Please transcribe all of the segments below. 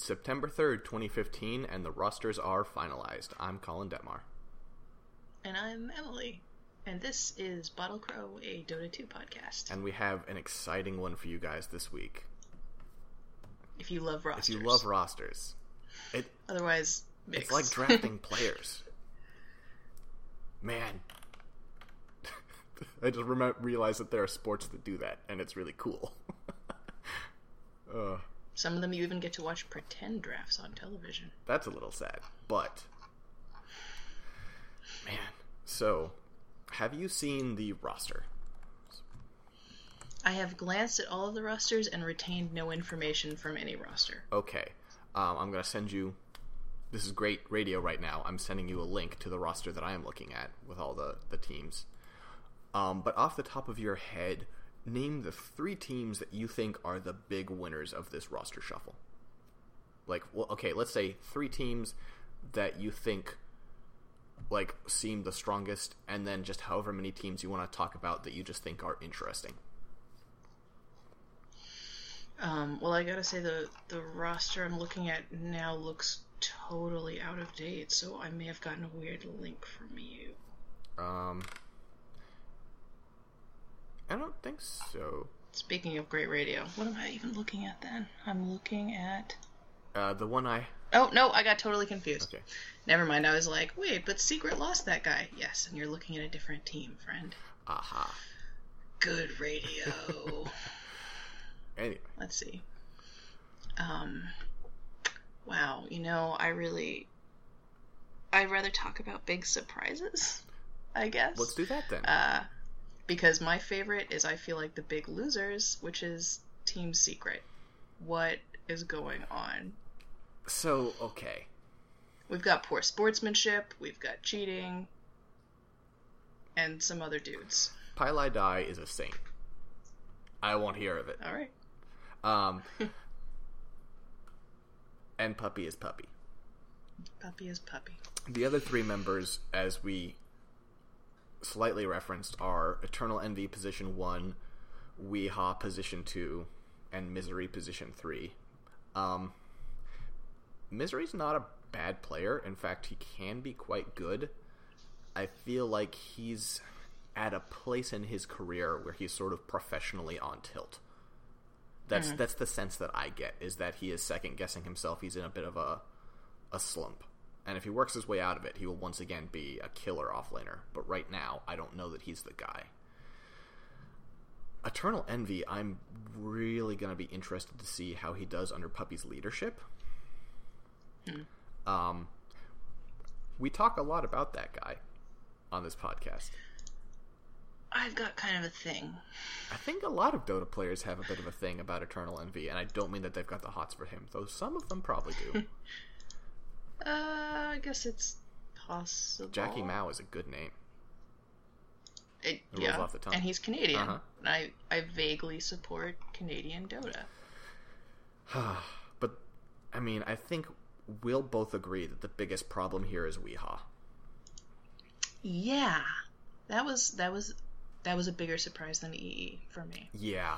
It's September 3rd, 2015, and the rosters are finalized. I'm Colin Detmar. And I'm Emily. And this is Bottle Crow, a Dota 2 podcast. And we have an exciting one for you guys this week. If you love rosters. If you love rosters. It, Otherwise, it's like drafting players. Man. I just rem- realized that there are sports that do that, and it's really cool. uh, Some of them you even get to watch pretend drafts on television. That's a little sad, but man. So, have you seen the roster? I have glanced at all of the rosters and retained no information from any roster. Okay, um, I'm gonna send you. This is great radio right now. I'm sending you a link to the roster that I am looking at with all the the teams. Um, but off the top of your head, name the three teams that you think are the big winners of this roster shuffle. Like, well, okay, let's say three teams that you think like seem the strongest, and then just however many teams you want to talk about that you just think are interesting. Um, well, I gotta say the the roster I'm looking at now looks totally out of date, so I may have gotten a weird link from you. Um, I don't think so. Speaking of great radio, what am I even looking at then? I'm looking at. Uh, the one I Oh no, I got totally confused. okay. Never mind. I was like, wait, but Secret lost that guy. Yes, and you're looking at a different team, friend. Aha. Good radio. Anyway, Let's see. Um. Wow. You know, I really. I'd rather talk about big surprises. I guess. let's do that then. Uh, because my favorite is I feel like the big losers, which is Team Secret. What is going on? so, okay. We've got poor sportsmanship, we've got cheating, and some other dudes. pieliedie is a saint. I won't hear of it. All right. Um, and Puppey is Puppey. Puppey is Puppey. The other three members, as we slightly referenced, are Eternal Envy position one, Weehaw position two, and Misery position three. Um, Misery's not a bad player. In fact, he can be quite good. I feel like he's at a place in his career where he's sort of professionally on tilt. That's that's the sense that I get is that he is second guessing himself. He's in a bit of a a slump. And if he works his way out of it, he will once again be a killer offlaner. But right now, I don't know that he's the guy. Eternal Envy, I'm really going to be interested to see how he does under Puppey's leadership. Um, we talk a lot about that guy on this podcast. I've got kind of a thing. I think a lot of Dota players have a bit of a thing about Eternal Envy, and I don't mean that they've got the hots for him, though some of them probably do. Uh, I guess it's possible. Jacky Mao is a good name. It, rolls yeah, off the tongue. and he's Canadian. Uh-huh. And I, I vaguely support Canadian Dota. but, I mean, I think we'll both agree that the biggest problem here is Weehaw. Yeah, that was that was that was a bigger surprise than EE for me. Yeah.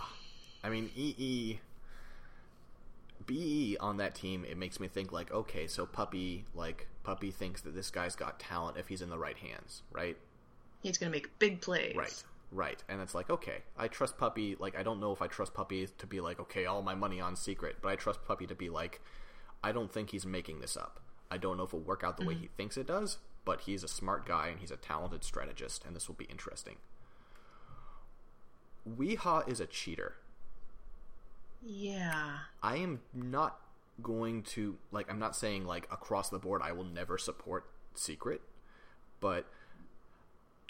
I mean, EE. BE on that team, it makes me think, like, okay, so Puppey, like, Puppey thinks that this guy's got talent if he's in the right hands, right? He's gonna make big plays. Right, right. And it's like, okay, I trust Puppey. Like, I don't know if I trust Puppey to be like, okay, all my money on Secret, but I trust Puppey to be like, I don't think he's making this up. I don't know if it'll work out the way mm-hmm. he thinks it does, but he's a smart guy and he's a talented strategist, and this will be interesting. Weehaw is a cheater. Yeah. I am not going to like I'm not saying like across the board I will never support secret, but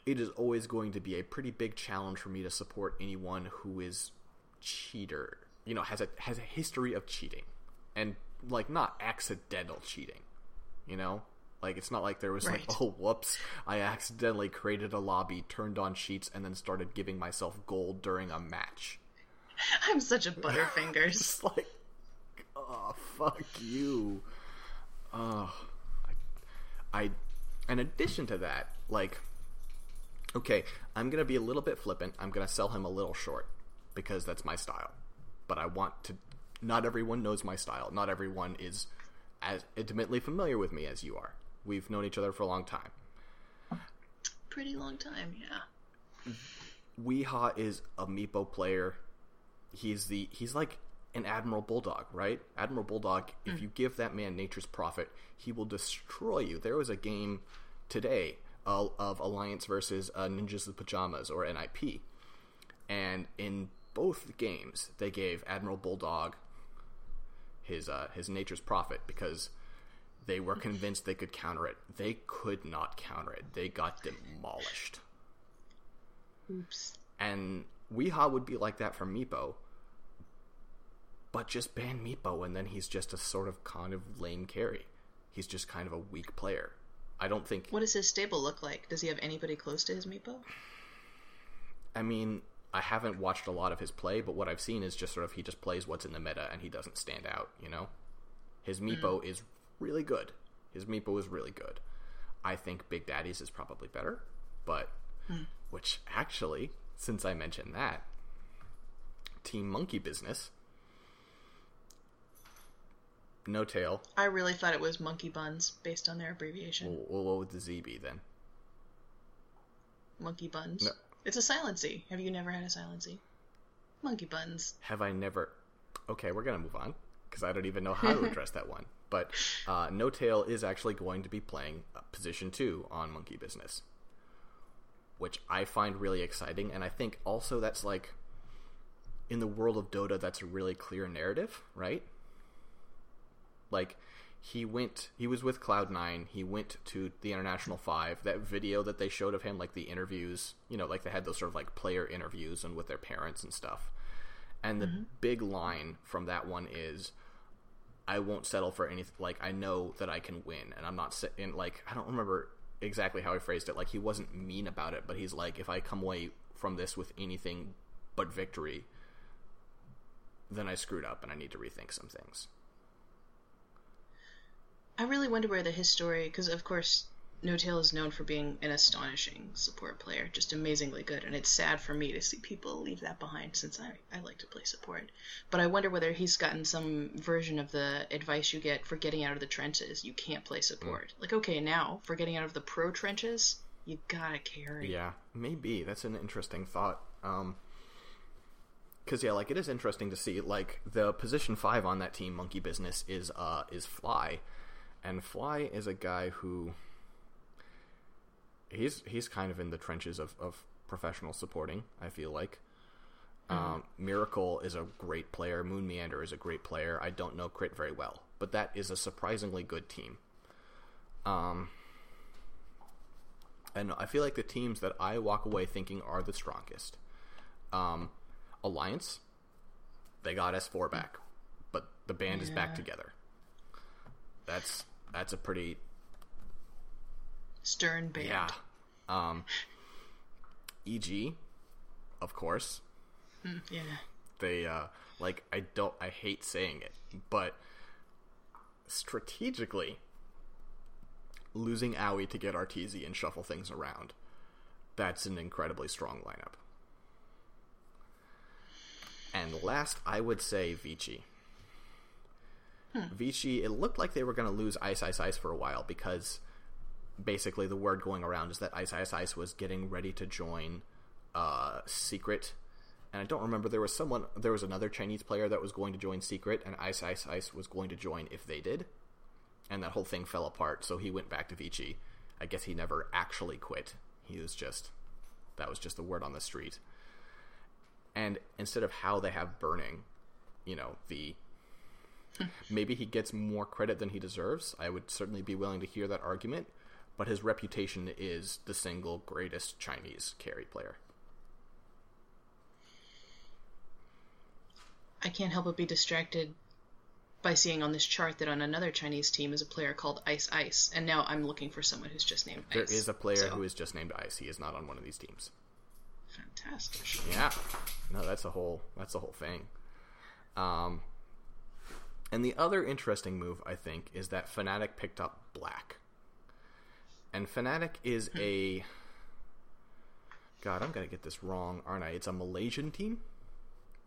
it is always going to be a pretty big challenge for me to support anyone who is cheater, you know, has a has a history of cheating and like not accidental cheating, you know? Like it's not like there was Right. like, oh whoops, I accidentally created a lobby, turned on cheats, and then started giving myself gold during a match. I'm such a butterfingers. It's like, oh fuck you. Oh, I, I, in addition to that, like, okay, I'm gonna be a little bit flippant. I'm gonna sell him a little short because that's my style. But I want to not everyone knows my style. Not everyone is as intimately familiar with me as you are. We've known each other for a long time. Pretty long time, yeah. Weehaw is a Meepo player. He's the he's like an Admiral Bulldog, right? Admiral Bulldog, if you give that man Nature's Prophet, he will destroy you. There was a game today uh, of Alliance versus uh, Ninjas of Pajamas or NIP, and in both games they gave Admiral Bulldog his uh, his Nature's Prophet because they were convinced they could counter it. They could not counter it. They got demolished. Oops. And Weehaw would be like that for Meepo. But just ban Meepo and then he's just a sort of kind of lame carry. He's just kind of a weak player. I don't think What does his stable look like? Does he have anybody close to his Meepo? I mean, I haven't watched a lot of his play, but what I've seen is just sort of he just plays what's in the meta and he doesn't stand out, you know? His hmm. Meepo is really good. His Meepo is really good. I think Big Daddy's is probably better, but hmm. which actually, since I mentioned that, Team Monkey Business, No Tail. I really thought it was Monkey Buns based on their abbreviation. Well, what would the Z be then? Monkey Buns. No. It's a silency. Have you never had a silency? Monkey Buns. Have I never? Okay, we're gonna move on because I don't even know how to address that one. But uh, No Tail is actually going to be playing uh, position two on Monkey Business, which I find really exciting, and I think also that's like in the world of Dota, that's a really clear narrative, right? Like he went, he was with Cloud Nine. He went to the International Five. That video that they showed of him, like the interviews, you know, like they had those sort of like player interviews and with their parents and stuff. And the mm-hmm. big line from that one is, "I won't settle for anything. Like I know that I can win, and I'm not in like I don't remember exactly how he phrased it. Like he wasn't mean about it, but he's like, if I come away from this with anything but victory, then I screwed up and I need to rethink some things." I really wonder where the history, because of course, No Tail is known for being an astonishing support player, just amazingly good, and it's sad for me to see people leave that behind since I, I like to play support. But I wonder whether he's gotten some version of the advice you get for getting out of the trenches. You can't play support. Like, okay, now for getting out of the pro trenches, you gotta carry. Yeah, maybe that's an interesting thought. Um, because yeah, like it is interesting to see like the position five on that team, Monkey Business, is uh is Fly, and Fly is a guy who he's he's kind of in the trenches of of professional supporting. I feel like. Um, Miracle is a great player. Moon Meander is a great player. I don't know Crit very well, but that is a surprisingly good team. Um, and I feel like the teams that I walk away thinking are the strongest. Um, Alliance, they got S4 back, but the band is back together. That's that's a pretty Stern band. yeah. Um, EG, of course, Yeah. they uh, like I don't I hate saying it, but strategically losing Aui to get Arteezy and shuffle things around, that's an incredibly strong lineup. And last, I would say Vici. Vici, it looked like they were going to lose Ice Ice Ice for a while because basically the word going around is that Ice Ice Ice was getting ready to join uh, Secret. And I don't remember there was someone there was another Chinese player that was going to join Secret and Ice Ice Ice was going to join if they did. And that whole thing fell apart, so he went back to Vici. I guess he never actually quit. He was just that was just the word on the street. And instead of how they have burning, you know, the maybe he gets more credit than he deserves. I would certainly be willing to hear that argument, but his reputation is the single greatest Chinese carry player. I can't help but be distracted by seeing on this chart that on another Chinese team is a player called Ice Ice, and now I'm looking for someone who's just named There Ice. is a player So, who is just named Ice. He is not on one of these teams. fantastic. Yeah. No, that's a whole that's a whole thing. Um and the other interesting move I think is that Fnatic picked up Black. And Fnatic is a God, I'm going to get this wrong, aren't I? It's a Malaysian team.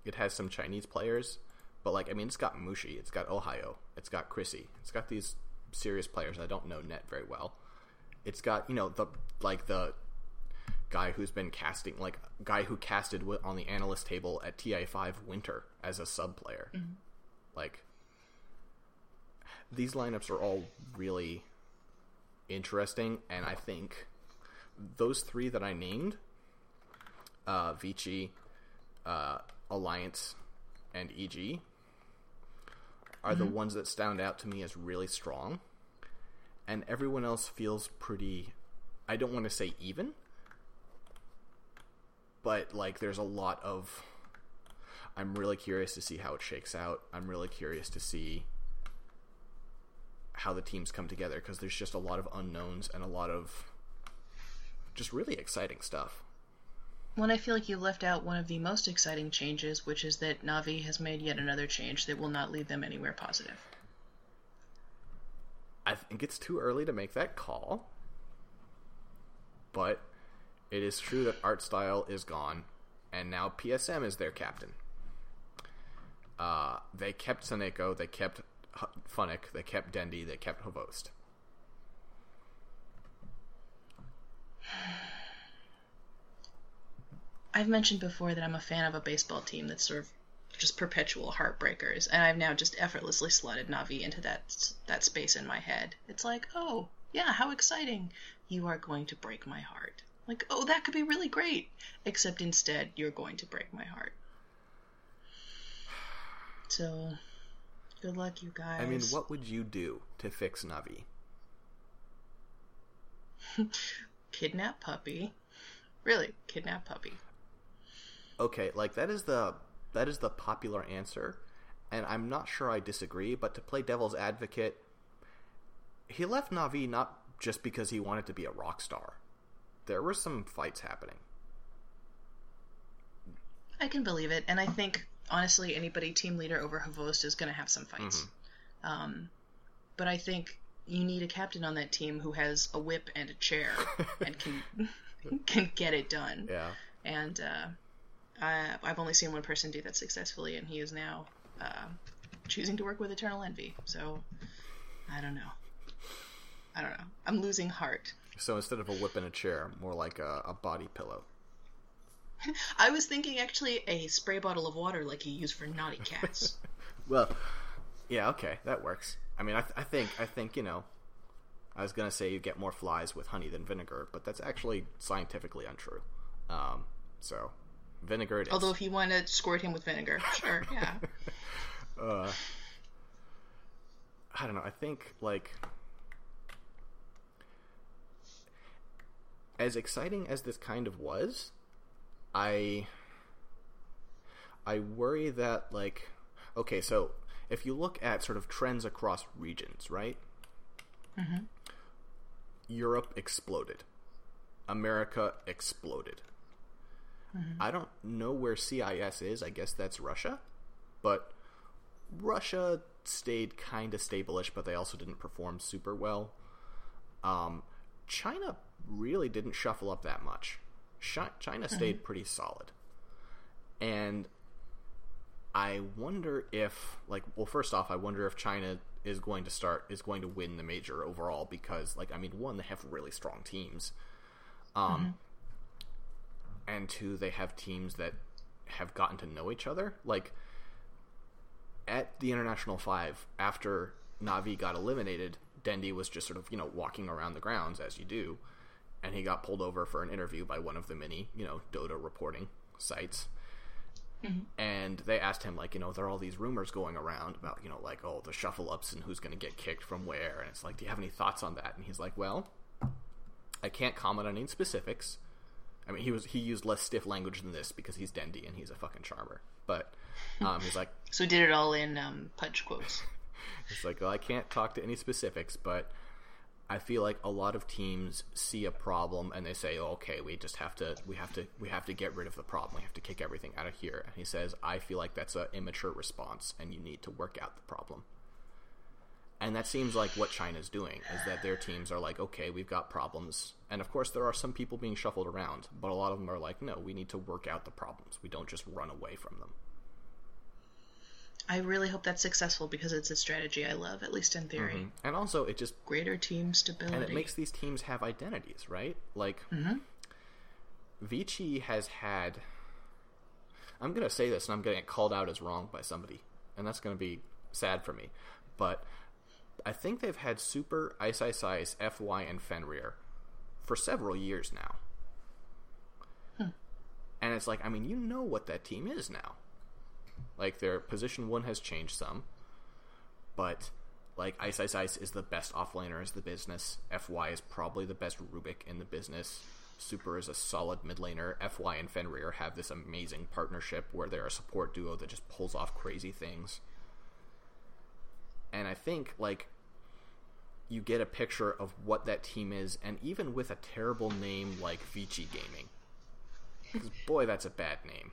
It has some Chinese players, But like, I mean, it's got Mushi, it's got Ohaiyo, it's got Chrissy, it's got these serious players I don't know net very well. It's got you know the like the guy who's been casting like guy who casted on the analyst table at TI5 Winter as a sub player. Mm-hmm. Like these lineups are all really interesting, and I think those three that I named, uh, Vici, uh, Alliance, and EG, are mm-hmm. the ones that stand out to me as really strong, and everyone else feels pretty. I don't want to say even, but like there's a lot of. I'm really curious to see how it shakes out. I'm really curious to see how the teams come together because there's just a lot of unknowns and a lot of just really exciting stuff. Well, I feel like you left out one of the most exciting changes, which is that Navi has made yet another change that will not lead them anywhere positive. I think it's too early to make that call, but it is true that Artstyle is gone, and now PSM is their captain. Uh, they kept SoNNeikO, they kept Funn1k, they kept Dendi, they kept Hvost. I've mentioned before that I'm a fan of a baseball team that's sort of just perpetual heartbreakers, and I've now just effortlessly slotted Navi into that that space in my head. It's like, oh yeah, how exciting! You are going to break my heart. Like, oh, that could be really great. Except instead, you're going to break my heart. So, good luck, you guys. I mean, what would you do to fix Navi? kidnap Puppey. Really, kidnap Puppey okay, like that is the that is the popular answer, and I'm not sure I disagree. But to play devil's advocate, he left Navi not just because he wanted to be a rock star. There were some fights happening. I can believe it, and I think honestly, anybody team leader over Hvost is going to have some fights. Mm-hmm. Um, but I think you need a captain on that team who has a whip and a chair and can can get it done. Yeah. And uh, uh, I've only seen one person do that successfully, and he is now uh, choosing to work with Eternal Envy. So I don't know. I don't know. I'm losing heart. So instead of a whip and a chair, more like a, a body pillow. I was thinking actually a spray bottle of water like you use for naughty cats. well, yeah, okay, that works. I mean, I, th- I think I think you know, I was gonna say you get more flies with honey than vinegar, but that's actually scientifically untrue. Um, so vinegar. It Although, if you want to squirt him with vinegar, sure, yeah. uh, I don't know. I think like as exciting as this kind of was, I I worry that like okay, so if you look at sort of trends across regions, right? Mm-hmm. Europe exploded. America exploded. Mm-hmm. I don't know where CIS is. I guess that's Russia. But Russia stayed kind of stable-ish, but they also didn't perform super well. Um, China really didn't shuffle up that much. China mm-hmm. stayed pretty solid. And I wonder if, like, well, first off, I wonder if China is going to start is going to win the major overall because, like, I mean, one, they have really strong teams. Um, mm-hmm and two, they have teams that have gotten to know each other. Like at the International Five, after Navi got eliminated, Dendi was just sort of you know walking around the grounds as you do, and he got pulled over for an interview by one of the many you know Dota reporting sites. Mm-hmm. And they asked him, like, you know, there are all these rumors going around about, you know, like, oh, the shuffle ups and who's going to get kicked from where. And it's like, do you have any thoughts on that? And he's like, well, I can't comment on any specifics, I mean, he was he used less stiff language than this because he's Dendi and he's a fucking charmer. But um, he's like, so did it all in um, punch quotes. It's like, well, I can't talk to any specifics, but I feel like a lot of teams see a problem and they say, oh, "Okay, we just have to, we have to, we have to get rid of the problem. We have to kick everything out of here." And he says, "I feel like that's an immature response, and you need to work out the problem." and that seems like what China's doing is that their teams are like, okay, we've got problems, and of course there are some people being shuffled around, but a lot of them are like, no, we need to work out the problems. We don't just run away from them. I really hope that's successful because it's a strategy I love, at least in theory. Mm-hmm. And also, it just greater team stability, and it makes these teams have identities, right? Like mm-hmm. Vici has had. I'm gonna say this, and I'm gonna get called out as wrong by somebody, and that's gonna be sad for me. But I think they've had Super Ice Ice Ice, FY, and Fenrir for several years now. Hmm. And it's like, I mean, you know what that team is now. Like their position one has changed some, but like Ice Ice Ice is the best offlaner in the business. FY is probably the best Rubik in the business. Super is a solid mid laner. FY and Fenrir have this amazing partnership where they're a support duo that just pulls off crazy things. And I think like you get a picture of what that team is, and even with a terrible name like Vici Gaming, because boy, that's a bad name.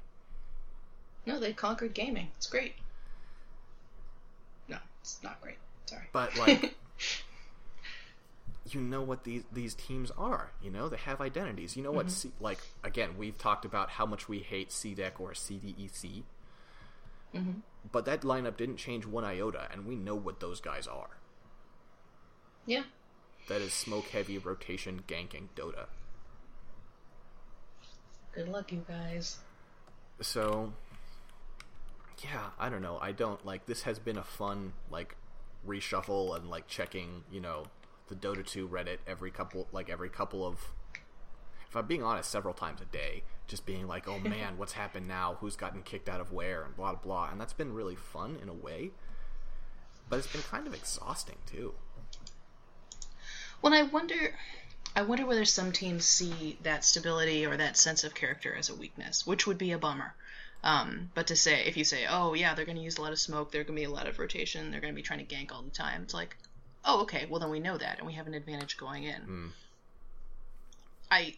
No, they conquered gaming. It's great. No, it's not great. Sorry. But like you know what these these teams are. You know they have identities. You know what? Mm-hmm. C- like again, we've talked about how much we hate CDEC or CDEC, mm-hmm. but that lineup didn't change one iota, and we know what those guys are. Yeah. That is smoke heavy rotation ganking Dota. Good luck, you guys. So, yeah, I don't know. I don't like this has been a fun like reshuffle and like checking, you know, the Dota 2 Reddit every couple like every couple of if I'm being honest, several times a day, just being like, "Oh man, what's happened now? Who's gotten kicked out of where?" and blah blah blah. And that's been really fun in a way, but it's been kind of exhausting too. Well, I wonder, I wonder whether some teams see that stability or that sense of character as a weakness, which would be a bummer. Um, but to say, if you say, oh yeah, they're going to use a lot of smoke, they're going to be a lot of rotation, they're going to be trying to gank all the time, it's like, oh okay, well then we know that and we have an advantage going in. Mm. I,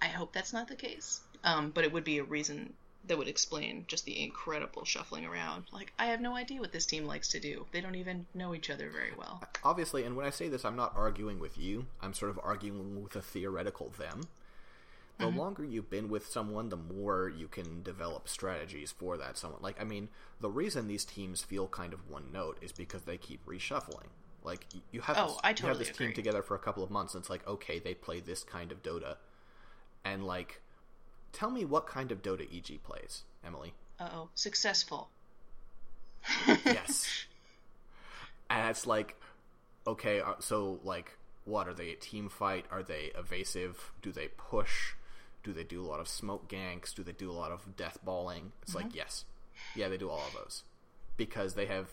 I hope that's not the case. Um, but it would be a reason that would explain just the incredible shuffling around. Like, I have no idea what this team likes to do. They don't even know each other very well. Obviously, and when I say this, I'm not arguing with you. I'm sort of arguing with a theoretical them. The Mm-hmm. longer you've been with someone, the more you can develop strategies for that someone. Like, I mean, the reason these teams feel kind of one note is because they keep reshuffling. Like, you have Oh, this, I you have totally this team together for a couple of months, and it's like, okay, they play this kind of Dota, and like, tell me what kind of Dota EG plays, Emily. Uh oh, successful. yes. And it's like, okay, uh, so like, what are they a team fight? Are they evasive? Do they push? Do they do a lot of smoke ganks? Do they do a lot of death balling? It's like, mm-hmm. yes, yeah, they do all of those. Because they have,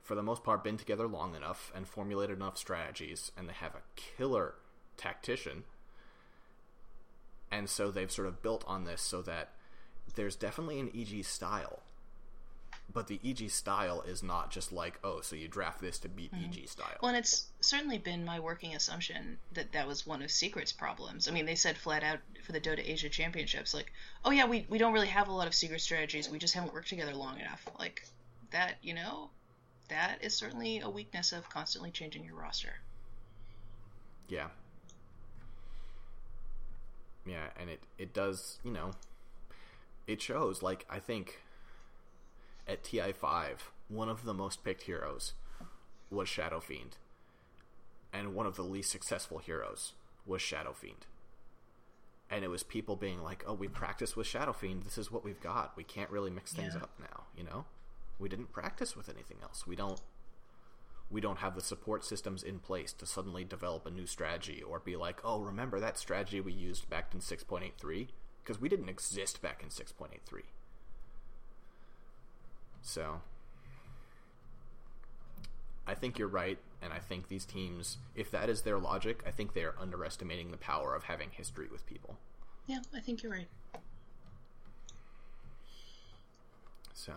for the most part, been together long enough and formulated enough strategies, and they have a killer tactician, and so they've sort of built on this so that there's definitely an EG style but the EG style is not just like, oh, so you draft this to beat EG mm-hmm. style. Well, and it's certainly been my working assumption that that was one of Secret's problems. I mean, they said flat out for the Dota Asia Championships, like, oh yeah, we, we don't really have a lot of secret strategies. We just haven't worked together long enough. Like, that, you know, that is certainly a weakness of constantly changing your roster. Yeah. Yeah, and it, it does, you know, it shows. Like, I think at TI5, one of the most picked heroes was Shadow Fiend. And one of the least successful heroes was Shadow Fiend. And it was people being like, oh, we practice with Shadow Fiend. This is what we've got. We can't really mix things Yeah. up now, you know? We didn't practice with anything else. We don't we don't have the support systems in place to suddenly develop a new strategy or be like, oh, remember that strategy we used back in 6.83? Because we didn't exist back in 6.83. So, I think you're right, and I think these teams, if that is their logic, I think they are underestimating the power of having history with people. Yeah, I think you're right. So,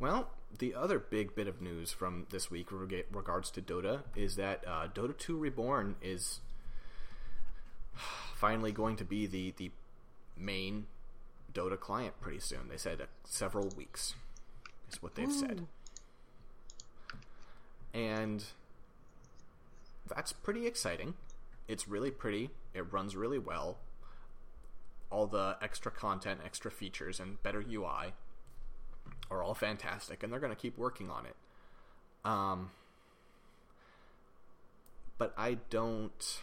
well, the other big bit of news from this week rega- regards to Dota is that uh, Dota 2 Reborn is finally going to be the the main Dota client pretty soon. They said uh, several weeks is what they've said, and that's pretty exciting. It's really pretty. It runs really well. All the extra content, extra features, and better UI are all fantastic, and they're going to keep working on it. Um, but I don't.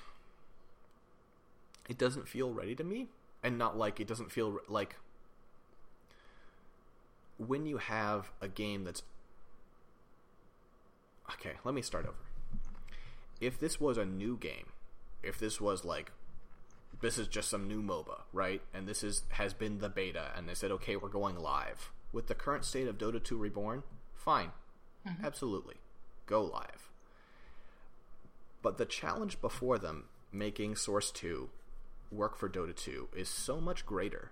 It doesn't feel ready to me, and not like it doesn't feel like when you have a game that's okay. Let me start over. If this was a new game, if this was like this is just some new MOBA, right? And this is has been the beta, and they said, okay, we're going live with the current state of Dota 2 Reborn. Fine, mm-hmm. absolutely, go live. But the challenge before them, making Source 2 work for Dota 2, is so much greater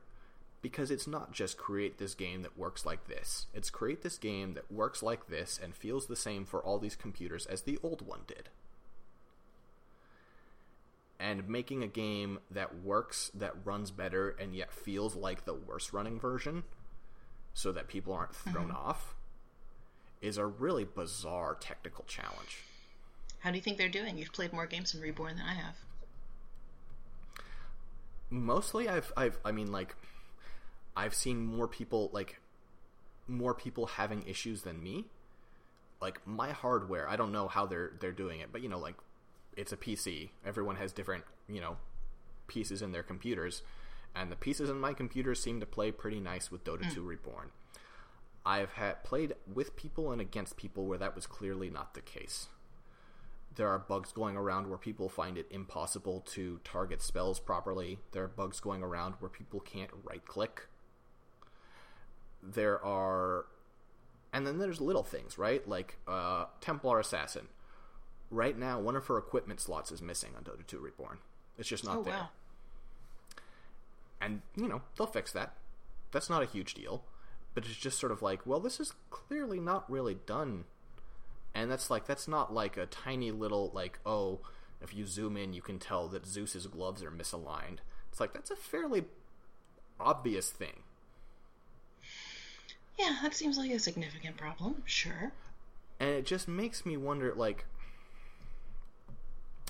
because it's not just create this game that works like this. It's create this game that works like this and feels the same for all these computers as the old one did and making a game that works, that runs better, and yet feels like the worst running version so that people aren't thrown mm-hmm. off is a really bizarre technical challenge. How do you think they're doing? You've played more games in Reborn than I have. Mostly I've I've I mean like I've seen more people like more people having issues than me. Like my hardware, I don't know how they're they're doing it, but you know like it's a PC. Everyone has different, you know, pieces in their computers, and the pieces in my computer seem to play pretty nice with Dota mm. 2 Reborn. I've had played with people and against people where that was clearly not the case. There are bugs going around where people find it impossible to target spells properly. There are bugs going around where people can't right click. There are and then there's little things, right? Like uh, Templar Assassin right now one of her equipment slots is missing on Dota 2 Reborn. It's just not oh, there. Wow. And, you know, they'll fix that. That's not a huge deal. But it's just sort of like, well, this is clearly not really done. And that's like, that's not like a tiny little, like, oh, if you zoom in, you can tell that Zeus's gloves are misaligned. It's like, that's a fairly obvious thing. Yeah, that seems like a significant problem, sure. And it just makes me wonder, like,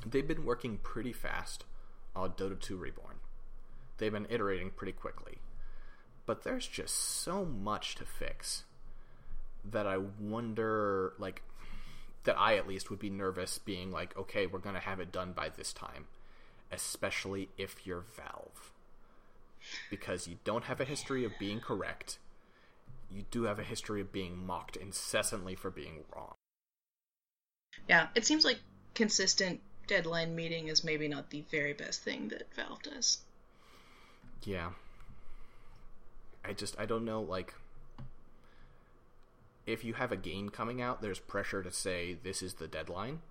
they've been working pretty fast on Dota 2 Reborn. They've been iterating pretty quickly. But there's just so much to fix that I wonder, like, that I at least would be nervous being like, okay, we're going to have it done by this time. Especially if you're Valve. Because you don't have a history of being correct. You do have a history of being mocked incessantly for being wrong. Yeah, it seems like consistent deadline meeting is maybe not the very best thing that Valve does. Yeah. I just I don't know like if you have a game coming out, there's pressure to say this is the deadline.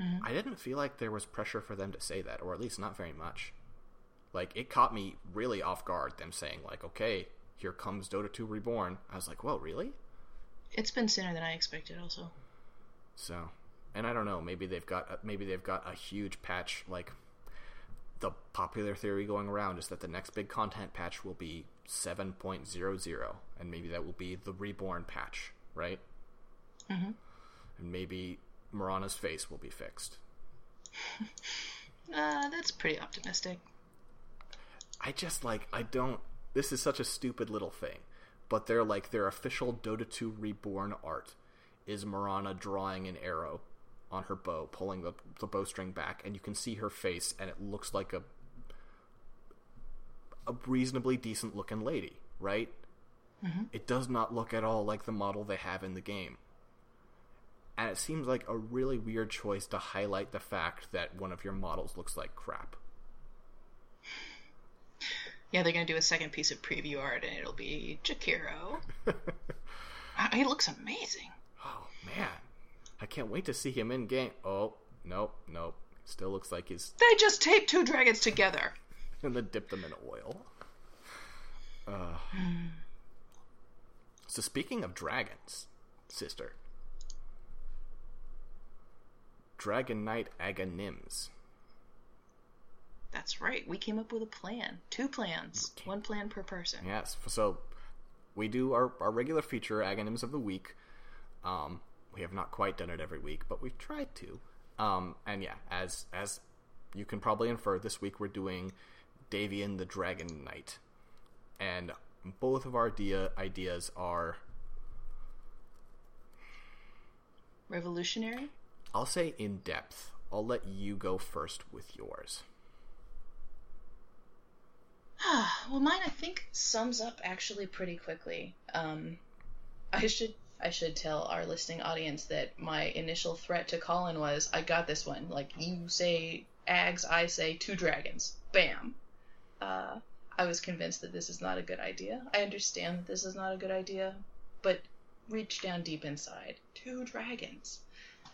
Mm-hmm. I didn't feel like there was pressure for them to say that, or at least not very much. Like it caught me really off guard. Them saying like, "Okay, here comes Dota 2 Reborn." I was like, "Whoa, really?" It's been sooner than I expected, also. So and I don't know, maybe they've got maybe they've got a huge patch like the popular theory going around is that the next big content patch will be 7.00 and maybe that will be the reborn patch, right? Mm-hmm. And maybe Mirana's face will be fixed. uh, that's pretty optimistic. I just like I don't this is such a stupid little thing. But they're like their official Dota 2 reborn art is Mirana drawing an arrow on her bow, pulling the, the bowstring back, and you can see her face, and it looks like a a reasonably decent looking lady, right? Mm-hmm. It does not look at all like the model they have in the game. And it seems like a really weird choice to highlight the fact that one of your models looks like crap. Yeah, they're going to do a second piece of preview art, and it'll be Jakiro. he looks amazing. Oh, man. I can't wait to see him in game. Oh, nope, nope. Still looks like he's. They just taped two dragons together. and then dipped them in oil. Uh. so speaking of dragons, sister. Dragon Knight Aghanims. That's right. We came up with a plan. Two plans. One plan per person. Yes. So we do our, our regular feature, Aghanims of the Week. Um, we have not quite done it every week, but we've tried to. Um, and yeah, as as you can probably infer, this week we're doing Davian the Dragon Knight, and both of our idea ideas are Revolutionary? I'll say in depth. I'll let you go first with yours. well, mine I think sums up actually pretty quickly. Um, I should I should tell our listening audience that my initial threat to Colin was, "I got this one." Like you say Ags, I say two dragons. Bam. Uh, I was convinced that this is not a good idea. I understand that this is not a good idea, but reach down deep inside. Two dragons.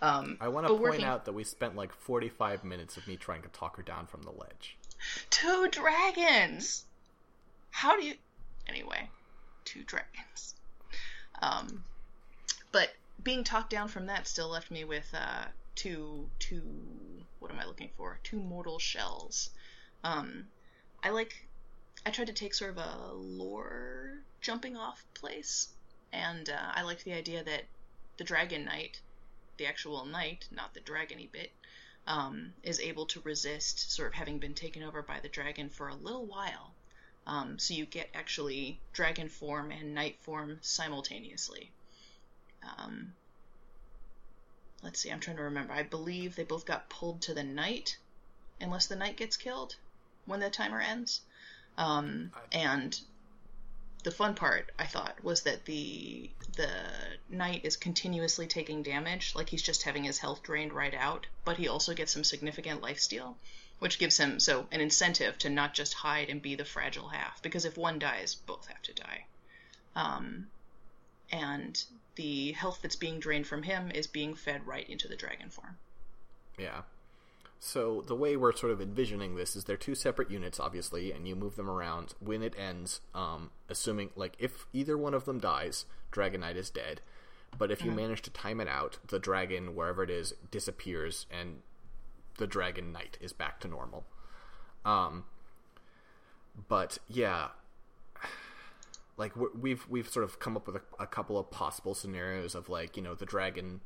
Um, I want to point working- out that we spent like 45 minutes of me trying to talk her down from the ledge. Two dragons. How do you? Anyway, two dragons. Um, but being talked down from that still left me with uh, two two. What am I looking for? Two mortal shells. Um, I like. I tried to take sort of a lore jumping off place, and uh, I liked the idea that the Dragon Knight, the actual knight, not the dragony bit, um, is able to resist sort of having been taken over by the dragon for a little while. Um, so you get actually dragon form and knight form simultaneously. Um, let's see, I'm trying to remember. I believe they both got pulled to the knight, unless the knight gets killed when the timer ends. Um, and the fun part I thought was that the the knight is continuously taking damage, like he's just having his health drained right out, but he also gets some significant life steal, which gives him so an incentive to not just hide and be the fragile half, because if one dies, both have to die. Um, and the health that's being drained from him is being fed right into the dragon form. Yeah. So the way we're sort of envisioning this is they're two separate units, obviously, and you move them around. When it ends, um, assuming like if either one of them dies, Dragon Knight is dead. But if you manage to time it out, the dragon wherever it is disappears, and the Dragon Knight is back to normal. Um, but yeah, like we- we've we've sort of come up with a, a couple of possible scenarios of like you know the dragon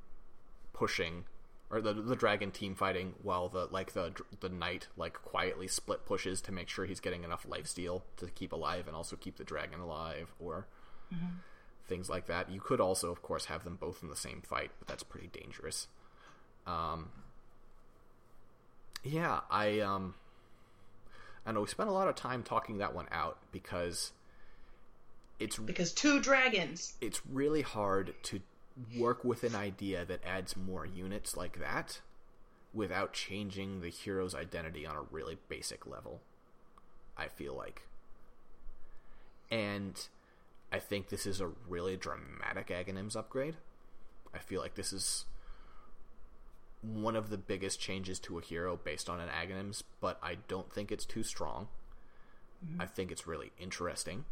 pushing or the the dragon team fighting while the like the the knight like quietly split pushes to make sure he's getting enough life steal to keep alive and also keep the dragon alive or things like that. You could also of course have them both in the same fight, but that's pretty dangerous. Um yeah, I um I know we spent a lot of time talking that one out because it's Because two dragons. it's really hard to work with an idea that adds more units like that without changing the hero's identity on a really basic level. I feel like. And I think this is a really dramatic Aghanims upgrade. I feel like this is one of the biggest changes to a hero based on an Aghanims, but I don't think it's too strong. Mm-hmm. I think it's really interesting.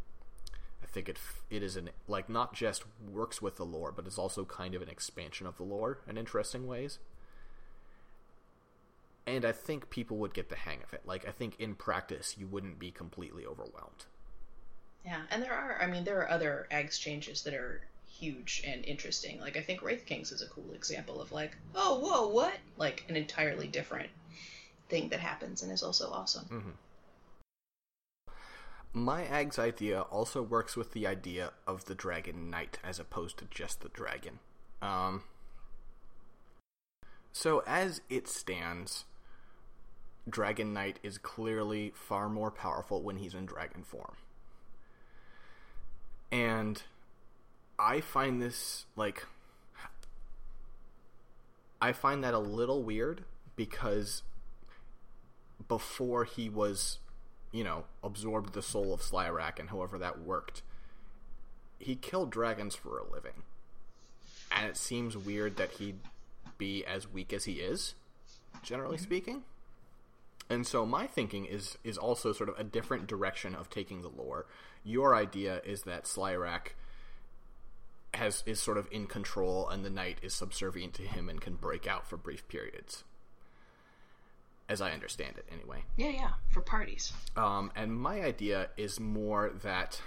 I think it it is an like not just works with the lore, but it's also kind of an expansion of the lore in interesting ways. And I think people would get the hang of it. Like I think in practice you wouldn't be completely overwhelmed. Yeah, and there are, I mean, there are other Ags changes that are huge and interesting. Like, I think Wraith Kings is a cool example of, like, oh, whoa, what? Like, an entirely different thing that happens and is also awesome. Mm-hmm. My Ag's idea also works with the idea of the Dragon Knight as opposed to just the dragon. Um, so, as it stands, Dragon Knight is clearly far more powerful when he's in dragon form. And I find this, like, I find that a little weird because before he was, you know, absorbed the soul of Slyrak and however that worked, he killed dragons for a living. And it seems weird that he'd be as weak as he is, generally speaking. And so my thinking is is also sort of a different direction of taking the lore. Your idea is that Slyrak has is sort of in control and the knight is subservient to him and can break out for brief periods. As I understand it anyway. Yeah, yeah, for parties. Um, and my idea is more that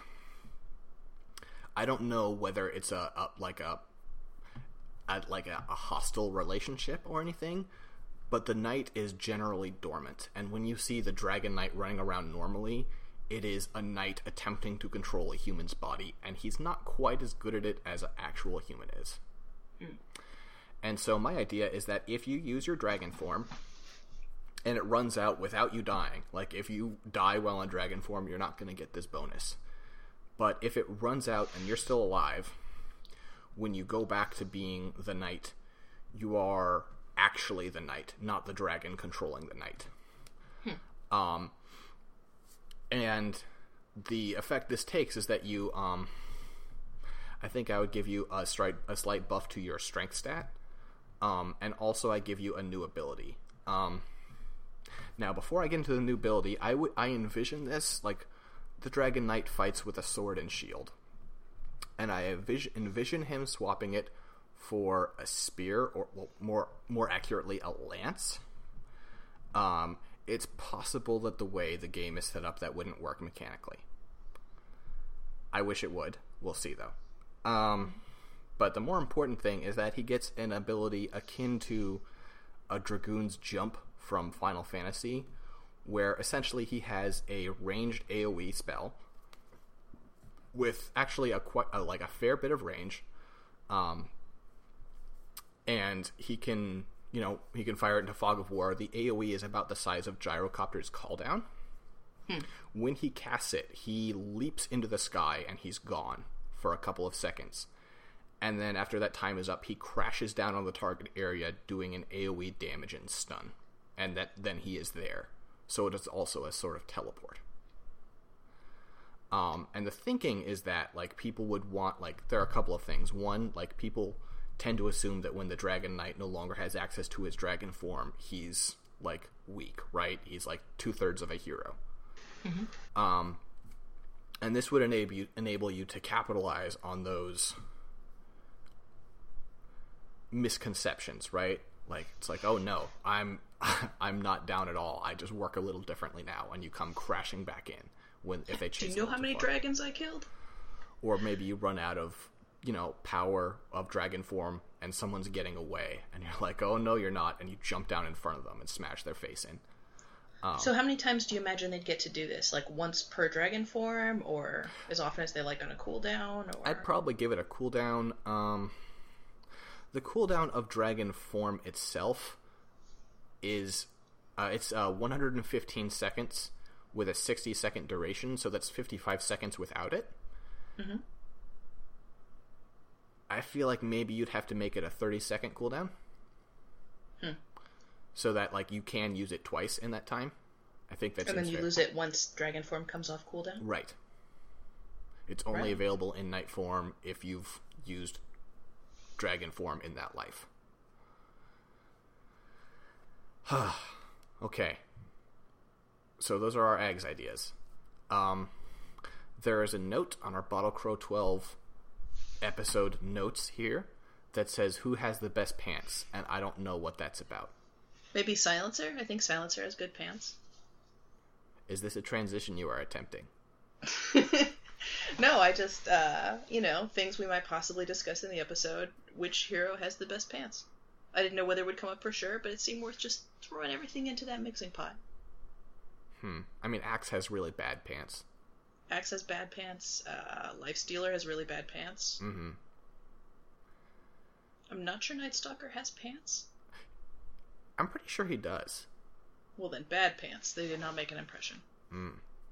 I don't know whether it's a, a like a, a like a, a hostile relationship or anything, but the knight is generally dormant, and when you see the dragon knight running around normally, it is a knight attempting to control a human's body, and he's not quite as good at it as an actual human is. And so my idea is that if you use your dragon form and it runs out without you dying, like if you die while in dragon form, you're not going to get this bonus. But if it runs out and you're still alive, when you go back to being the knight, you are actually the knight, not the dragon controlling the knight. Um, and the effect this takes is that you, um, I think I would give you a slight a slight buff to your strength stat, um, and also I give you a new ability. Um, now, before I get into the new ability, I I envision this like the Dragon Knight fights with a sword and shield, and I envision, envision him swapping it for a spear, or well, more more accurately, a lance. Um, it's possible that the way the game is set up, that wouldn't work mechanically. I wish it would. We'll see though. Um, but the more important thing is that he gets an ability akin to a dragoon's jump from Final Fantasy, where essentially he has a ranged AOE spell with actually a quite a, like a fair bit of range, um, and he can you know he can fire it into fog of war. The AOE is about the size of Gyrocopter's call down. When he casts it, he leaps into the sky and he's gone for a couple of seconds. And then after that time is up, he crashes down on the target area, doing an AOE damage and stun. And that then he is there. So it is also a sort of teleport. Um, and the thinking is that like people would want like there are a couple of things. One, like people tend to assume that when the Dragon Knight no longer has access to his dragon form, he's like weak, right? He's like two thirds of a hero. Um, and this would enable you, enable you to capitalize on those misconceptions, right? Like it's like, oh no, I'm I'm not down at all. I just work a little differently now, and you come crashing back in when if they Do chase. you know how many far. dragons I killed? Or maybe you run out of you know power of dragon form, and someone's getting away, and you're like, oh no, you're not, and you jump down in front of them and smash their face in. So how many times do you imagine they'd get to do this? Like once per dragon form, or as often as they like on a cooldown? Or I'd probably give it a cooldown. Um, the cooldown of dragon form itself is uh, it's uh, 115 seconds with a 60 second duration, so that's 55 seconds without it. I feel like maybe you'd have to make it a 30 second cooldown. So that like you can use it twice in that time. I think that's and then you lose it once dragon form comes off cooldown. Right. It's only Right. available in knight form if you've used dragon form in that life. okay. So those are our Ags ideas. Um, there is a note on our Bottle Crow 12 episode notes here that says who has the best pants, and I don't know what that's about. Maybe silencer. I think silencer has good pants. Is this a transition you are attempting? No, I just uh, you know things we might possibly discuss in the episode. Which hero has the best pants? I didn't know whether it would come up for sure, but it seemed worth just throwing everything into that mixing pot. Hmm. I mean, Axe has really bad pants. Axe has bad pants. Uh, Life Stealer has really bad pants. Mm-hmm. I'm not sure Night Stalker has pants. I'm pretty sure he does. Well, then bad pants. They did not make an impression.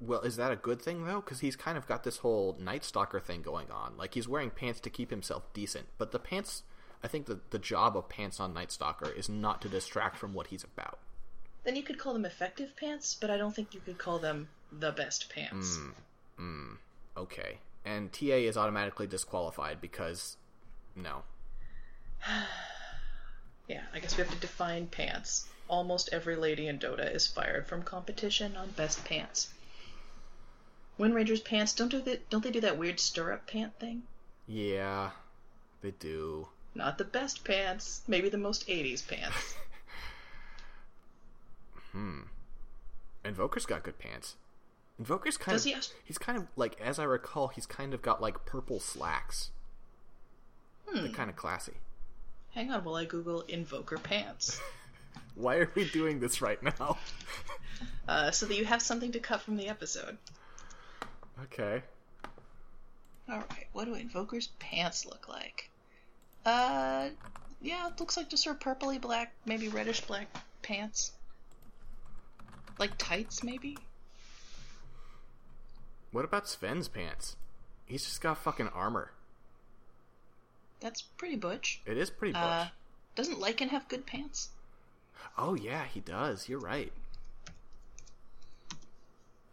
Well, is that a good thing though? Because he's kind of got this whole Night Stalker thing going on. Like he's wearing pants to keep himself decent, but the pants. I think the the job of pants on Night Stalker is not to distract from what he's about. Then you could call them effective pants, but I don't think you could call them the best pants. Mm, mm, okay, and TA is automatically disqualified because no. Yeah, I guess we have to define pants. Almost every lady in Dota is fired from competition on best pants. Wind Ranger's pants don't do that. Don't they do that weird stirrup pant thing? Yeah, they do. Not the best pants. Maybe the most '80s pants. Hmm. Invoker's got good pants. Invoker's kind Does of he act- he's kind of like as I recall, he's kind of got like purple slacks. They're kind of classy. Hang on while I Google Invoker pants, Why are we doing this right now? uh, so that you have something to cut from the episode. Okay. All right. What do Invoker's pants look like? Uh, yeah, it looks like just sort of purpley black, maybe reddish black pants. Like tights, maybe. What about Sven's pants? He's just got fucking armor. That's pretty butch. It is pretty butch. Uh, doesn't Lycan have good pants? oh yeah, he does. You're right.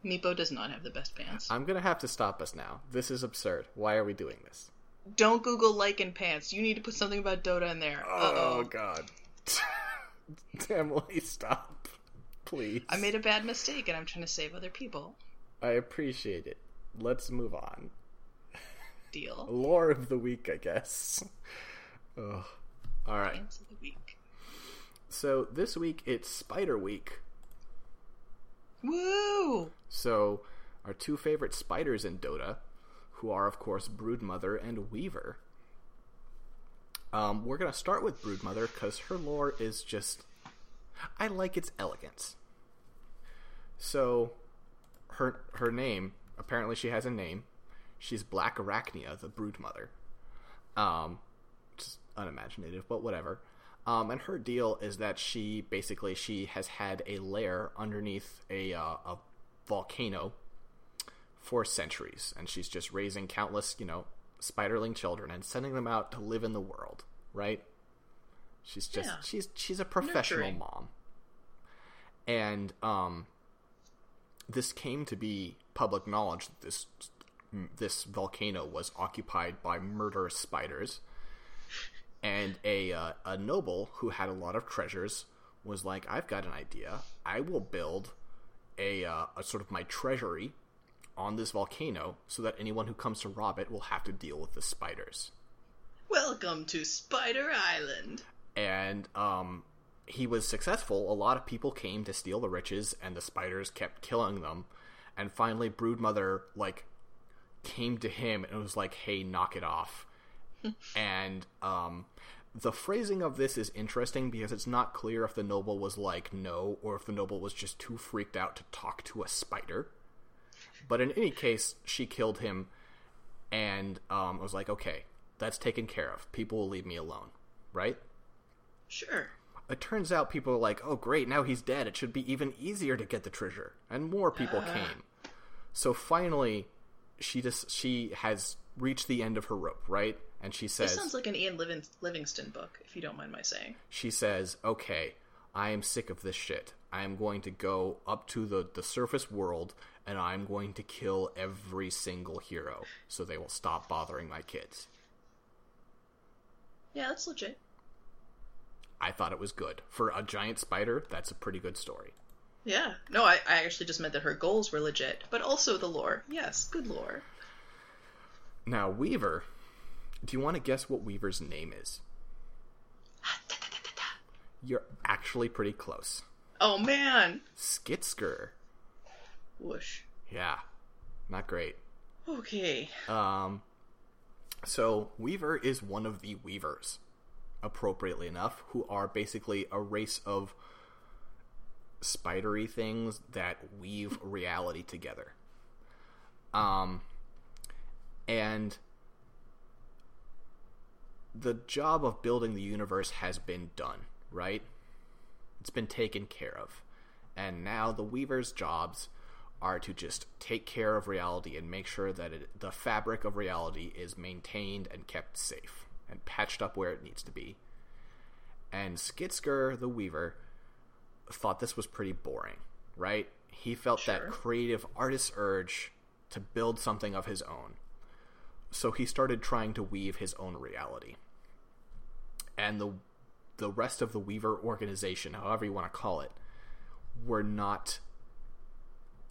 Meepo does not have the best pants. I'm gonna have to stop us now. This is absurd. Why are we doing this? Don't Google Lycan pants. You need to put something about Dota in there. Oh oh. god. Emily, stop. Please. I made a bad mistake and I'm trying to save other people. I appreciate it. Let's move on. Deal. Lore of the week, I guess. Ugh. All right. Of the week. So this week it's Spider Week. Woo! So our two favorite spiders in Dota, who are of course Broodmother and Weaver. Um, we're gonna start with Broodmother because her lore is just, I like its elegance. So, her her name apparently she has a name. She's Black Arachnia, the Broodmother. Um, just unimaginative, but whatever. Um, and her deal is that she basically she has had a lair underneath a uh, a volcano for centuries, and she's just raising countless, you know, spiderling children and sending them out to live in the world. Right? She's just Yeah. she's she's a professional Nurturing. mom, and um, this came to be public knowledge that this this volcano was occupied by murderous spiders and a uh, a noble who had a lot of treasures was like, "I've got an idea. I will build a uh, a sort of my treasury on this volcano, so that anyone who comes to rob it will have to deal with the spiders." Welcome to Spider Island. And um, he was successful. A lot of people came to steal the riches, and the spiders kept killing them. And finally, Broodmother like came to him and was like, "Hey, knock it off." and um, the phrasing of this is interesting because it's not clear if the noble was like no or if the noble was just too freaked out to talk to a spider. But in any case, she killed him, and um, was like, "Okay, that's taken care of. People will leave me alone." Right? Sure. It turns out people are like, "Oh, great! Now he's dead. It should be even easier to get the treasure." And more people came. So finally, she just she has reached the end of her rope, right? And she says, This sounds like an Ian Living- Livingstone book, if you don't mind my saying. she says, "Okay, I am sick of this shit. I am going to go up to the the surface world and I'm going to kill every single hero so they will stop bothering my kids." Yeah, that's legit. I thought it was good. For a giant spider, that's a pretty good story. Yeah. No, I, I actually just meant that her goals were legit, but also the lore. Yes, good lore. Now, Weaver, do you want to guess what Weaver's name is? You're actually pretty close. Oh man. Skitskurr. Whoosh. Yeah, not great. Okay. Um, so Weaver is one of the Weavers, appropriately enough, who are basically a race of spidery things that weave reality together. Um, and the job of building the universe has been done, right? It's been taken care of. And now the Weaver's jobs are to just take care of reality and make sure that it, the fabric of reality is maintained and kept safe and patched up where it needs to be. And Skitskurr, the Weaver, thought this was pretty boring, right? He felt that creative artist urge to build something of his own. So he started trying to weave his own reality. And the the rest of the Weaver organization, however you want to call it, were not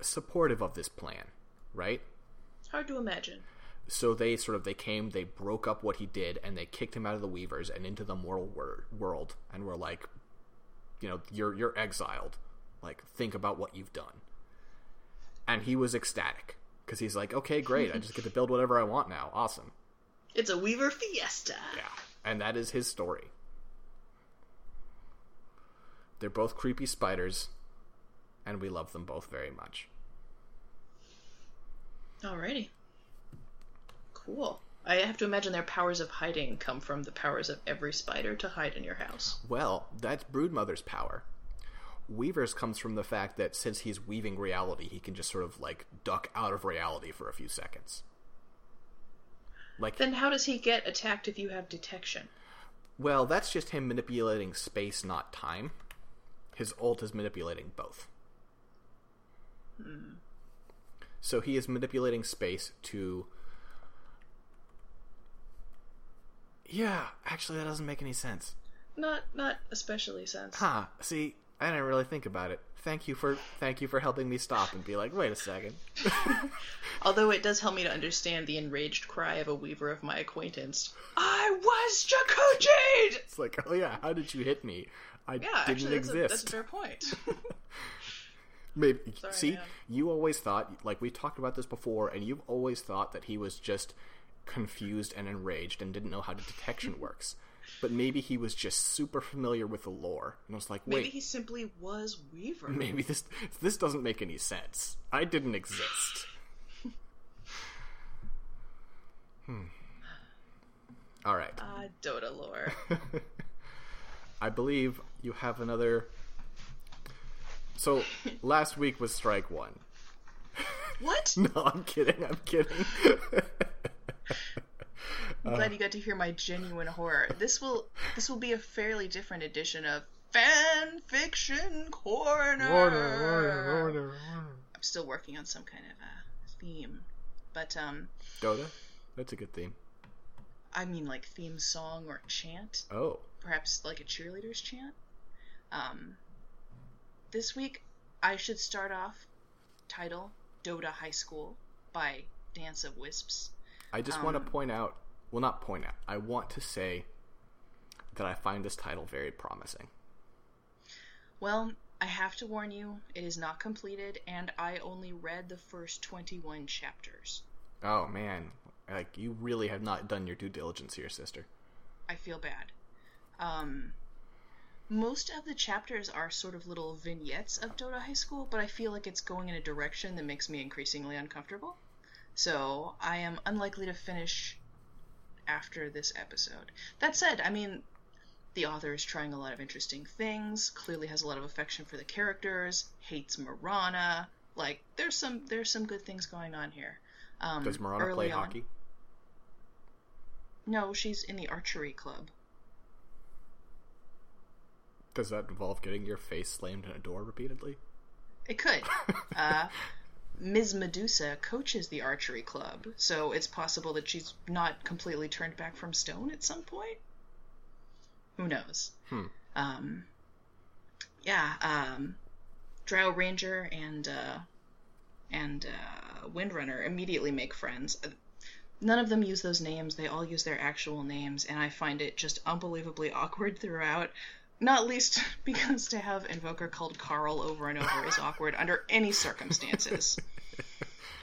supportive of this plan, right? Hard to imagine. So they sort of they came, they broke up what he did, and they kicked him out of the Weavers and into the mortal wor- world, and were like, you know, you're you're exiled. Like, think about what you've done. And he was ecstatic because he's like, okay, great, I just get to build whatever I want now. Awesome, It's a Weaver fiesta. yeah. And that is his story. They're both creepy spiders, and we love them both very much. Alrighty. Cool. I have to imagine their powers of hiding come from the powers of every spider to hide in your house. Well, that's Broodmother's power. Weaver's comes from the fact that since he's weaving reality, he can just sort of like duck out of reality for a few seconds. Like Then how does he get attacked if you have detection? Well, that's just him manipulating space, not time. His ult is manipulating both. Hmm. So he is manipulating space to. Yeah, actually, that doesn't make any sense. Not not especially sense. Huh? See, I didn't really think about it. Thank you for thank you for helping me stop and be like, wait a second. Although it does help me to understand the enraged cry of a weaver of my acquaintance. I was jacuzzied! It's like, oh yeah, how did you hit me? I Yeah, didn't actually, that's a, exist. that's a fair point. Maybe Sorry, see, man. you always thought like we talked about this before, and you've always thought that he was just confused and enraged and didn't know how the detection works. But maybe he was just super familiar with the lore, and I was like, wait, Maybe he simply was Weaver. maybe this this doesn't make any sense. I didn't exist. hmm. All right. Ah, Dota lore. I believe you have another. So last week was strike one. what? No, I'm kidding. I'm kidding. I'm glad you got to hear my genuine horror. This will this will be a fairly different edition of Fan Fiction Corner. I'm still working on some kind of a theme, but um, Dota? That's a good theme. I mean like theme song or chant, Oh. perhaps like a cheerleader's chant. Um, this week I should start off title Dota High School by Dance of Wisps. I just want Um, to point out, well, not point out, I want to say that I find this title very promising. Well, I have to warn you, it is not completed, and I only read the first 21 chapters. Oh, man. Like, you really have not done your due diligence here, sister. I feel bad. Um, most of the chapters are sort of little vignettes of Dota High School, but I feel like it's going in a direction that makes me increasingly uncomfortable. So I am unlikely to finish after this episode. That said, I mean, the author is trying a lot of interesting things, clearly has a lot of affection for the characters, hates Mirana. Like, there's some there's some good things going on here. Um, Does Mirana play on- hockey? No, she's in the archery club. Does that involve getting your face slammed in a door repeatedly? It could. uh, Ms. Medusa coaches the archery club, so it's possible that she's not completely turned back from stone at some point. Who knows? Hmm. Um, yeah, um, Drow Ranger and uh, and uh, Windrunner immediately make friends. None of them use those names; they all use their actual names, and I find it just unbelievably awkward throughout. Not least because to have Invoker called Carl over and over is awkward under any circumstances.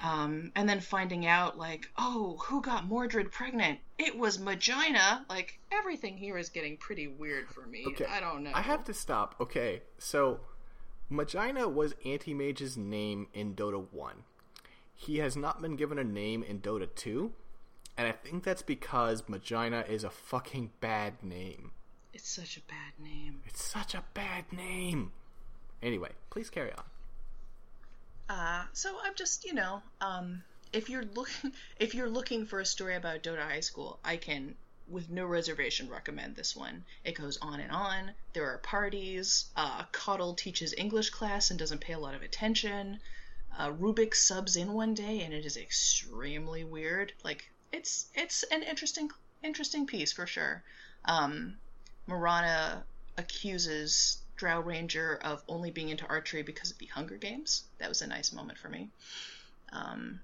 Um, and then finding out, like, oh, who got Mortred pregnant? It was Magina. Like, everything here is getting pretty weird for me. Okay. I don't know. I have to stop. Okay, so Magina was Anti Mage's name in Dota 1. He has not been given a name in Dota 2, and I think that's because Magina is a fucking bad name. It's such a bad name. It's such a bad name. Anyway, please carry on. Uh, so I'm just, you know, um, if you're looking if you're looking for a story about Dota High School, I can with no reservation recommend this one. It goes on and on. There are parties. Uh, KotL teaches English class and doesn't pay a lot of attention. Uh, Rubik subs in one day and it is extremely weird. Like it's it's an interesting interesting piece for sure. Um, Mirana accuses Drow Ranger of only being into archery because of the Hunger Games. That was a nice moment for me. Um,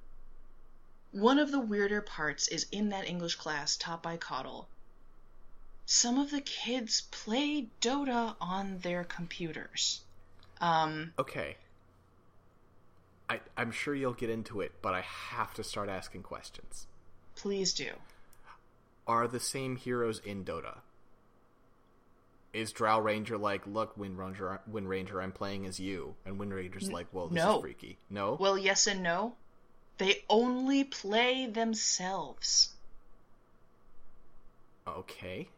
one of the weirder parts is in that English class taught by KotL. Some of the kids play Dota on their computers. Um, Okay. I, I'm sure you'll get into it, but I have to start asking questions. please do. Are the same heroes in Dota? Is Drow Ranger like, look, Wind Ranger, Wind Ranger, I'm playing as you, and Wind Ranger's like, well, this no. is freaky. No, Well, yes and no. They only play themselves. Okay.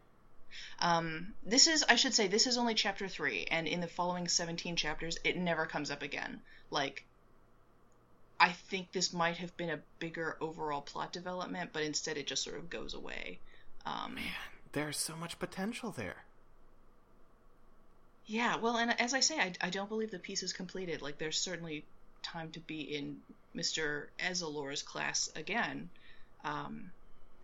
Um, this is, I should say, this is only chapter three, and in the following 17 chapters, it never comes up again. Like, I think this might have been a bigger overall plot development, but instead it just sort of goes away. Um, Man, there's so much potential there. Yeah, well, and as I say, I, I don't believe the piece is completed. Like, there's certainly time to be in Mr. Ezalor's class again. Um,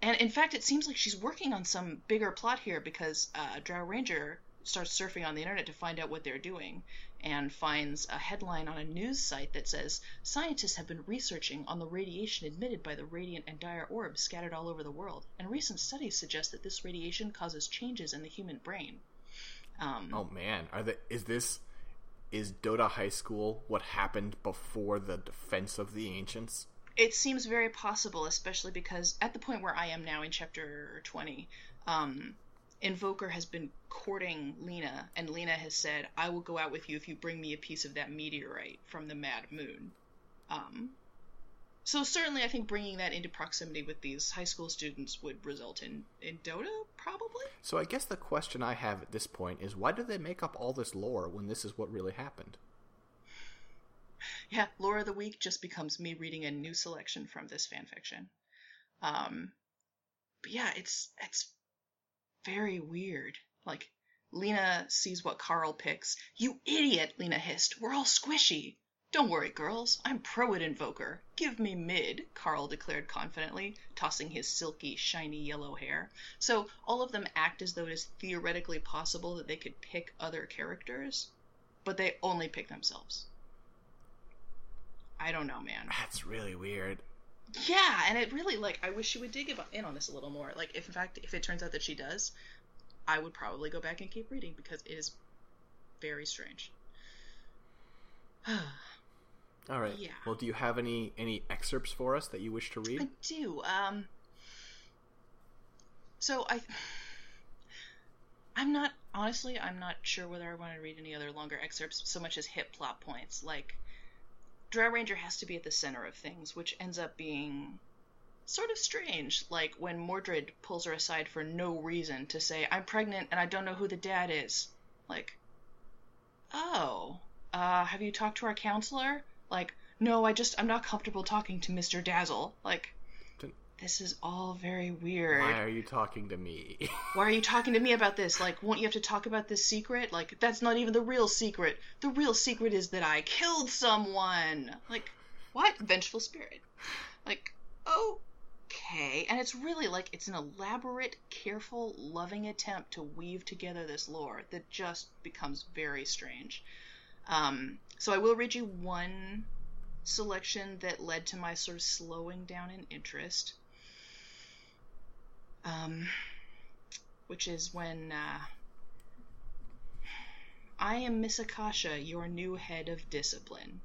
and in fact, it seems like she's working on some bigger plot here because uh, Drow Ranger starts surfing on the internet to find out what they're doing and finds a headline on a news site that says scientists have been researching on the radiation emitted by the radiant and dire orbs scattered all over the world and recent studies suggest that this radiation causes changes in the human brain um, oh man, are the is this is Dota High School what happened before the defense of the ancients? It seems very possible, especially because at the point where I am now in chapter 20, um, Invoker has been courting Lina, and Lina has said, I will go out with you if you bring me a piece of that meteorite from the Mad Moon. Um, so certainly I think bringing that into proximity with these high school students would result in, in Dota, probably? So I guess the question I have at this point is why did they make up all this lore when this is what really happened? Yeah, lore of the week just becomes me reading a new selection from this fanfiction. Um, but yeah, it's it's very weird. Like Lina sees what Carl picks. You idiot, Lina hissed. We're all squishy. Don't worry, girls. I'm pro at Invoker. Give me mid, Carl declared confidently, tossing his silky, shiny yellow hair. So all of them act as though it is theoretically possible that they could pick other characters, but they only pick themselves. I don't know, man. That's really weird. Yeah, and it really like I wish she would dig in on this a little more. Like if in fact if it turns out that she does, I would probably go back and keep reading because it is very strange. All right. Yeah. Well, do you have any any excerpts for us that you wish to read? I do. Um. So I. I'm not honestly. I'm not sure whether I want to read any other longer excerpts so much as hit plot points. Like, Drow Ranger has to be at the center of things, which ends up being sort of strange. Like when Mortred pulls her aside for no reason to say, "I'm pregnant and I don't know who the dad is." Like, oh, uh, have you talked to our counselor? Like, no, I just I'm not comfortable talking to Mr. Dazzle. Like, this is all very weird. Why are you talking to me? Why are you talking to me about this? Like, won't you have to talk about this secret? Like, that's not even the real secret. The real secret is that I killed someone. Like, what? Vengeful spirit. Like, okay. And it's really like it's an elaborate, careful, loving attempt to weave together this lore that just becomes very strange. Um, so I will read you one selection that led to my sort of slowing down in interest um, which is when uh, I am Miss Akasha, your new head of discipline.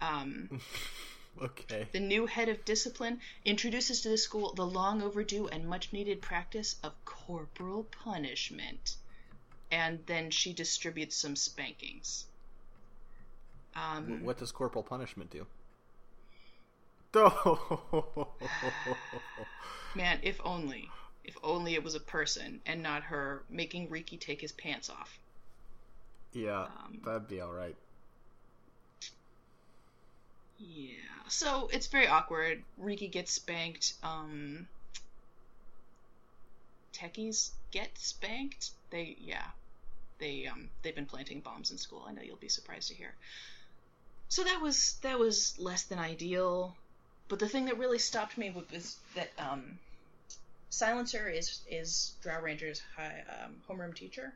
Um, okay. The new head of discipline introduces to the school the long overdue and much needed practice of corporal punishment. And then she distributes some spankings. Um, what does corporal punishment do? Man, if only. If only it was a person and not her making Riki take his pants off. Yeah, um, that'd be alright. Yeah. So it's very awkward. Riki gets spanked. Um Techies get spanked. They yeah. They um they've been planting bombs in school. I know you'll be surprised to hear. So that was that was less than ideal. But the thing that really stopped me was that um Silencer is is Drow Ranger's high, um, homeroom teacher,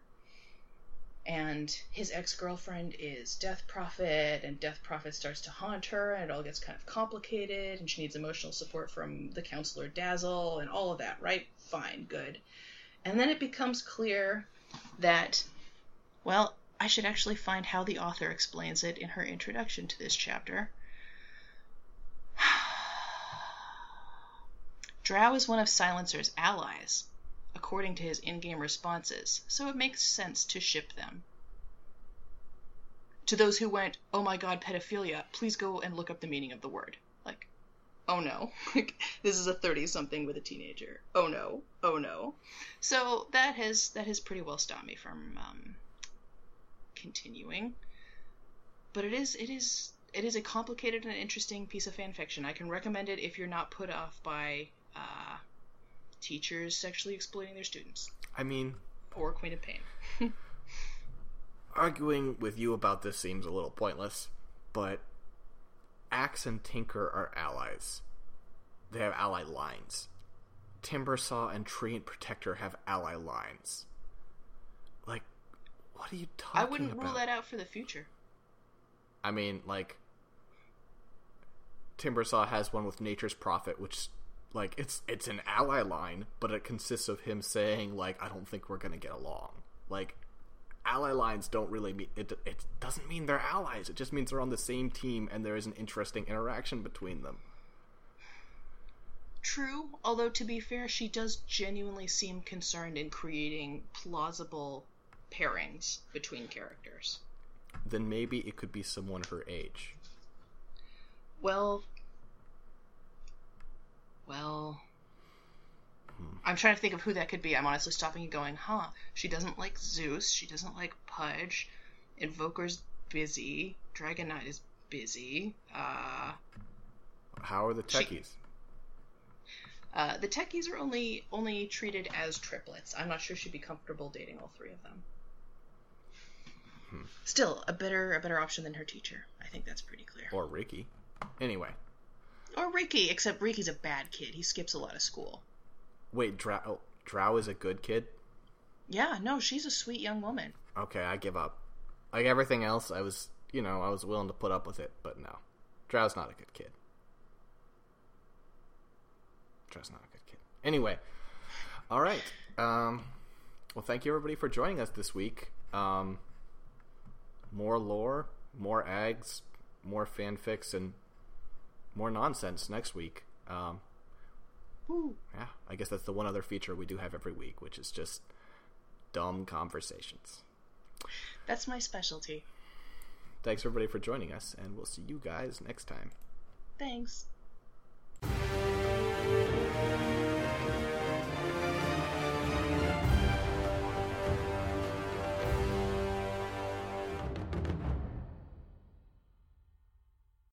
and his ex girlfriend is Death Prophet, and Death Prophet starts to haunt her, and it all gets kind of complicated, and she needs emotional support from the counselor Dazzle, and all of that. Right? Fine, good. And then it becomes clear that, well, I should actually find how the author explains it in her introduction to this chapter. Drow is one of Silencer's allies, according to his in game responses, so it makes sense to ship them. To those who went, oh my god, pedophilia, please go and look up the meaning of the word. Like, oh no, this is a 30 something with a teenager. Oh no, oh no. So that has that has pretty well stopped me from um, continuing. But it is it is it is a complicated and interesting piece of fan fiction. I can recommend it if you're not put off by uh, teachers sexually exploiting their students I mean, or Queen of Pain. arguing with you about this seems a little pointless, but Axe and Tinker are allies. They have ally lines. Timbersaw and Treant Protector have ally lines. What are you talking about? I wouldn't about? rule that out for the future. I mean, like, Timbersaw has one with Nature's Prophet, which, like, it's it's an ally line, but it consists of him saying, like, I don't think we're gonna get along. Like, ally lines don't really mean it. It doesn't mean they're allies. It just means they're on the same team and there is an interesting interaction between them. True, although to be fair, she does genuinely seem concerned in creating plausible pairings between characters. Then maybe it could be someone her age. Well, well, I'm trying to think of who that could be. I'm honestly stopping and going, huh? She doesn't like Zeus. She doesn't like Pudge. Invoker's busy. Dragon Knight is busy. Uh, How are the She- techies? uh, the techies are only only treated as triplets. I'm not sure she'd be comfortable dating all three of them. Still, a better a better option than her teacher. I think that's pretty clear. Or Riki? Anyway, Or Riki, except Riki's a bad kid. He skips a lot of school. wait, Drow, oh, Drow is a good kid? Yeah, no, she's a sweet young woman. Okay, I give up. Like everything else, I was, you know, I was willing to put up with it, but no. Drow's not a good kid. Drow's not a good kid. Anyway, all right. Um, well, thank you everybody for joining us this week. Um, more lore, more ags, more fanfics, and more nonsense next week. Um, yeah, I guess that's the one other feature we do have every week, which is just dumb conversations. That's my specialty. Thanks everybody for joining us, and we'll see you guys next time. Thanks.